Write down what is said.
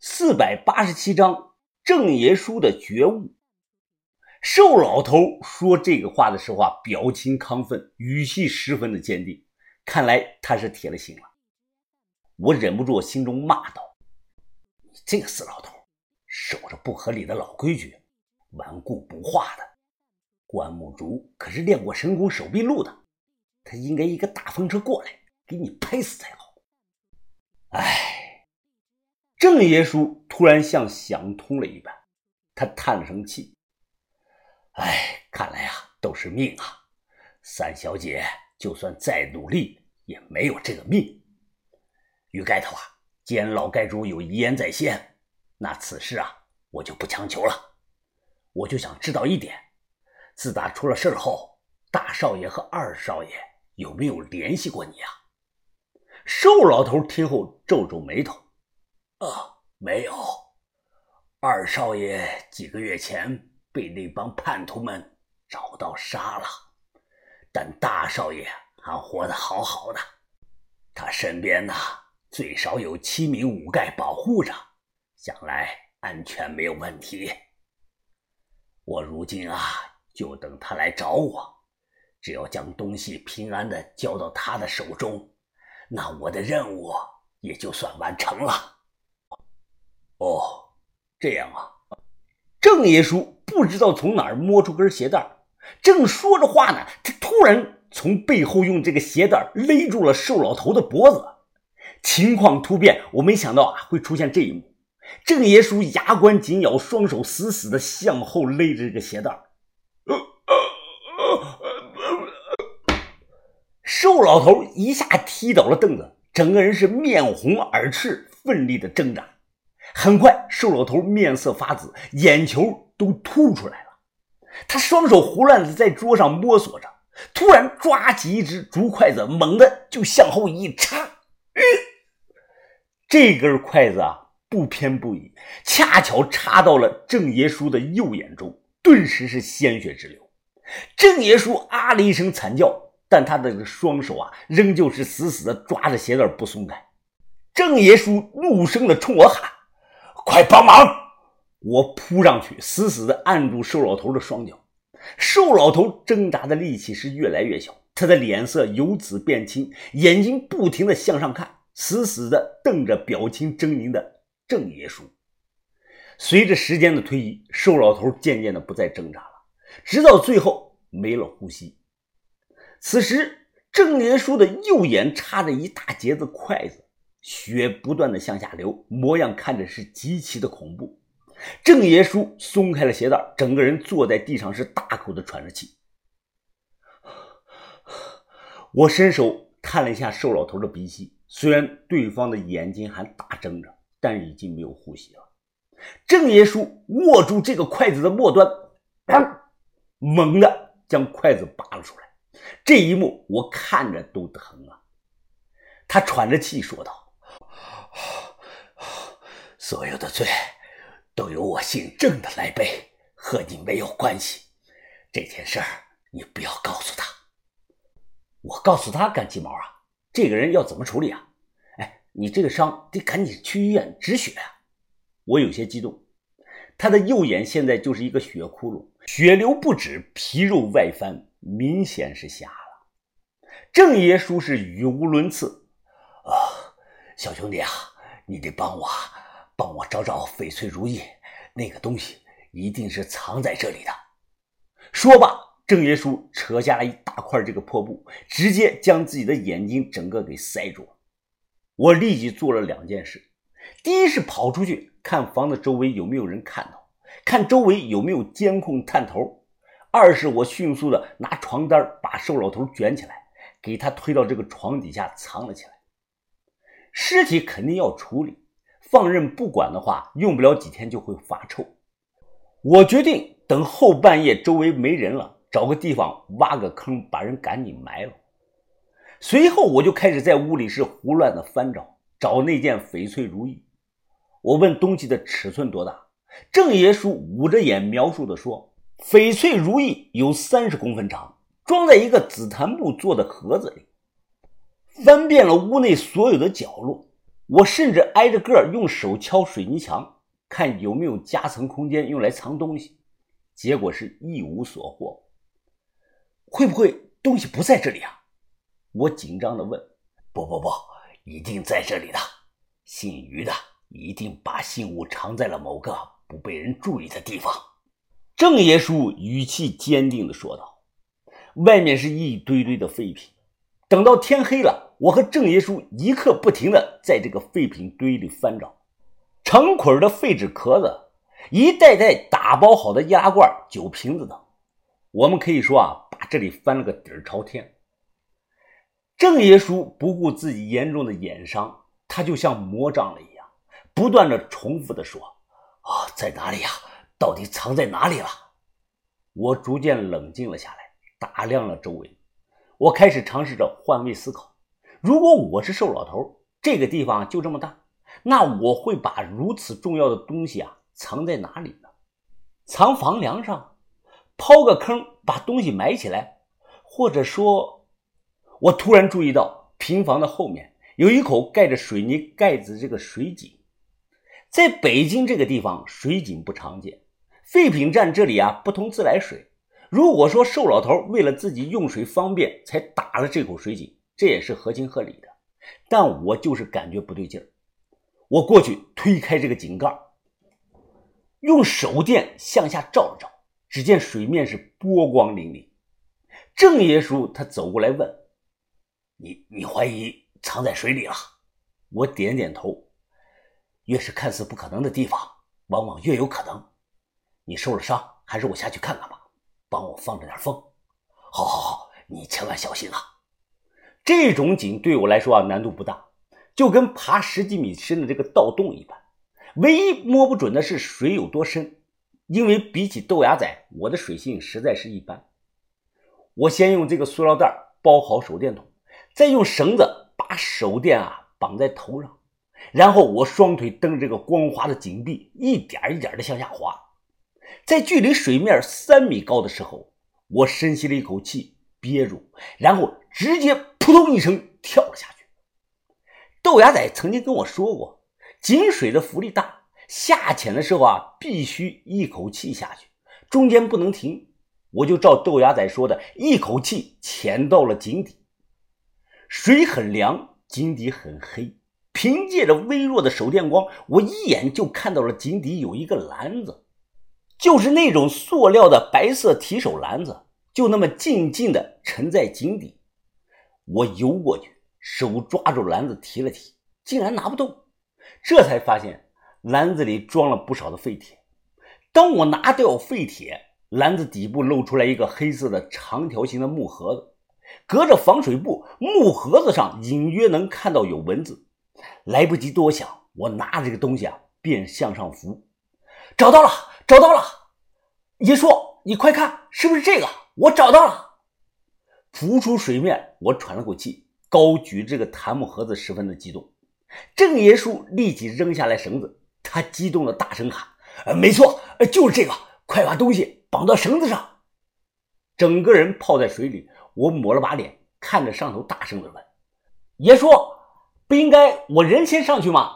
四百八十七章郑爷叔的觉悟。瘦老头说这个话的时候啊，表情亢奋，语气十分的坚定，看来他是铁了心了。我忍不住心中骂道：“你这个死老头，守着不合理的老规矩，顽固不化的。关木竹可是练过神功手臂路的，他应该一个大风车过来，给你拍死才好。”哎。郑爷叔突然像想通了一般，他叹了声气：“哎，看来啊，都是命啊！三小姐就算再努力，也没有这个命。于盖头啊，既然老盖主有遗言在先，那此事啊，我就不强求了。我就想知道一点：自打出了事后，大少爷和二少爷有没有联系过你啊？”瘦老头听后皱皱眉头。啊，没有。二少爷几个月前被那帮叛徒们找到杀了，但大少爷还活得好好的。他身边呢，最少有七名武盖保护着，想来安全没有问题。我如今啊，就等他来找我，只要将东西平安的交到他的手中，那我的任务也就算完成了。哦，这样啊！郑爷叔不知道从哪儿摸出根鞋带，正说着话呢，他突然从背后用这个鞋带勒住了瘦老头的脖子。情况突变，我没想到啊会出现这一幕。郑爷叔牙关紧咬，双手死死的向后勒着这个鞋带。瘦老头一下踢倒了凳子，整个人是面红耳赤，奋力的挣扎。很快，瘦老头面色发紫，眼球都凸出来了。他双手胡乱的在桌上摸索着，突然抓起一只竹筷子，猛地就向后一插。这根筷子啊，不偏不倚，恰巧插到了郑爷叔的右眼中，顿时是鲜血直流。郑爷叔啊了一声惨叫，但他的双手啊，仍旧是死死的抓着鞋带不松开。郑爷叔怒声的冲我喊。快帮忙！我扑上去，死死地按住瘦老头的双脚。瘦老头挣扎的力气是越来越小，他的脸色由紫变青，眼睛不停地向上看，死死地瞪着表情狰狞的郑爷叔。随着时间的推移，瘦老头渐渐的不再挣扎了，直到最后没了呼吸。此时，郑爷叔的右眼插着一大截子筷子。血不断的向下流，模样看着是极其的恐怖。郑爷叔松开了鞋带，整个人坐在地上，是大口的喘着气。我伸手探了一下瘦老头的鼻息，虽然对方的眼睛还大睁着，但已经没有呼吸了。郑爷叔握住这个筷子的末端，猛地将筷子拔了出来。这一幕我看着都疼啊！他喘着气说道。所有的罪都由我姓郑的来背，和你没有关系。这件事儿你不要告诉他。我告诉他干鸡毛啊！这个人要怎么处理啊？哎，你这个伤得赶紧去医院止血啊！我有些激动。他的右眼现在就是一个血窟窿，血流不止，皮肉外翻，明显是瞎了。郑爷叔是语无伦次，小兄弟啊，你得帮我。帮我找找翡翠如意，那个东西一定是藏在这里的。说罢，郑爷叔扯下了一大块这个破布，直接将自己的眼睛整个给塞住。我立即做了两件事：第一是跑出去看房子周围有没有人看到，看周围有没有监控探头；二是我迅速的拿床单把瘦老头卷起来，给他推到这个床底下藏了起来。尸体肯定要处理。放任不管的话，用不了几天就会发臭。我决定等后半夜周围没人了，找个地方挖个坑，把人赶紧埋了。随后我就开始在屋里是胡乱的翻找，找那件翡翠如意。我问东西的尺寸多大，郑爷叔捂着眼描述的说：“翡翠如意有三十公分长，装在一个紫檀木做的盒子里。”翻遍了屋内所有的角落。我甚至挨着个用手敲水泥墙，看有没有夹层空间用来藏东西，结果是一无所获。会不会东西不在这里啊？我紧张地问。不不不，一定在这里的。姓于的一定把信物藏在了某个不被人注意的地方。郑爷叔语气坚定地说道。外面是一堆堆的废品。等到天黑了，我和郑爷叔一刻不停的在这个废品堆里翻找，成捆的废纸壳子，一袋袋打包好的易拉罐、酒瓶子等。我们可以说啊，把这里翻了个底儿朝天。郑爷叔不顾自己严重的眼伤，他就像魔障了一样，不断的重复的说：“啊，在哪里呀？到底藏在哪里了？”我逐渐冷静了下来，打量了周围。我开始尝试着换位思考：如果我是瘦老头，这个地方就这么大，那我会把如此重要的东西啊藏在哪里呢？藏房梁上，刨个坑把东西埋起来，或者说，我突然注意到平房的后面有一口盖着水泥盖子这个水井。在北京这个地方，水井不常见，废品站这里啊不通自来水。如果说瘦老头为了自己用水方便才打了这口水井，这也是合情合理的。但我就是感觉不对劲儿。我过去推开这个井盖，用手电向下照了照，只见水面是波光粼粼。郑爷叔他走过来问：“你你怀疑藏在水里了？”我点点头。越是看似不可能的地方，往往越有可能。你受了伤，还是我下去看看吧。放着点风，好，好，好，你千万小心啊！这种井对我来说啊难度不大，就跟爬十几米深的这个盗洞一般。唯一摸不准的是水有多深，因为比起豆芽仔，我的水性实在是一般。我先用这个塑料袋包好手电筒，再用绳子把手电啊绑在头上，然后我双腿蹬着这个光滑的井壁，一点一点的向下滑。在距离水面三米高的时候，我深吸了一口气，憋住，然后直接扑通一声跳了下去。豆芽仔曾经跟我说过，井水的浮力大，下潜的时候啊，必须一口气下去，中间不能停。我就照豆芽仔说的，一口气潜到了井底。水很凉，井底很黑。凭借着微弱的手电光，我一眼就看到了井底有一个篮子。就是那种塑料的白色提手篮子，就那么静静的沉在井底。我游过去，手抓住篮子提了提，竟然拿不动。这才发现篮子里装了不少的废铁。当我拿掉废铁，篮子底部露出来一个黑色的长条形的木盒子，隔着防水布，木盒子上隐约能看到有文字。来不及多想，我拿着这个东西啊，便向上浮。找到了，找到了！爷叔，你快看，是不是这个？我找到了！浮出水面，我喘了口气，高举这个檀木盒子，十分的激动。郑爷叔立即扔下来绳子，他激动的大声喊：“呃，没错，就是这个！快把东西绑到绳子上！”整个人泡在水里，我抹了把脸，看着上头，大声的问：“爷叔，不应该我人先上去吗？”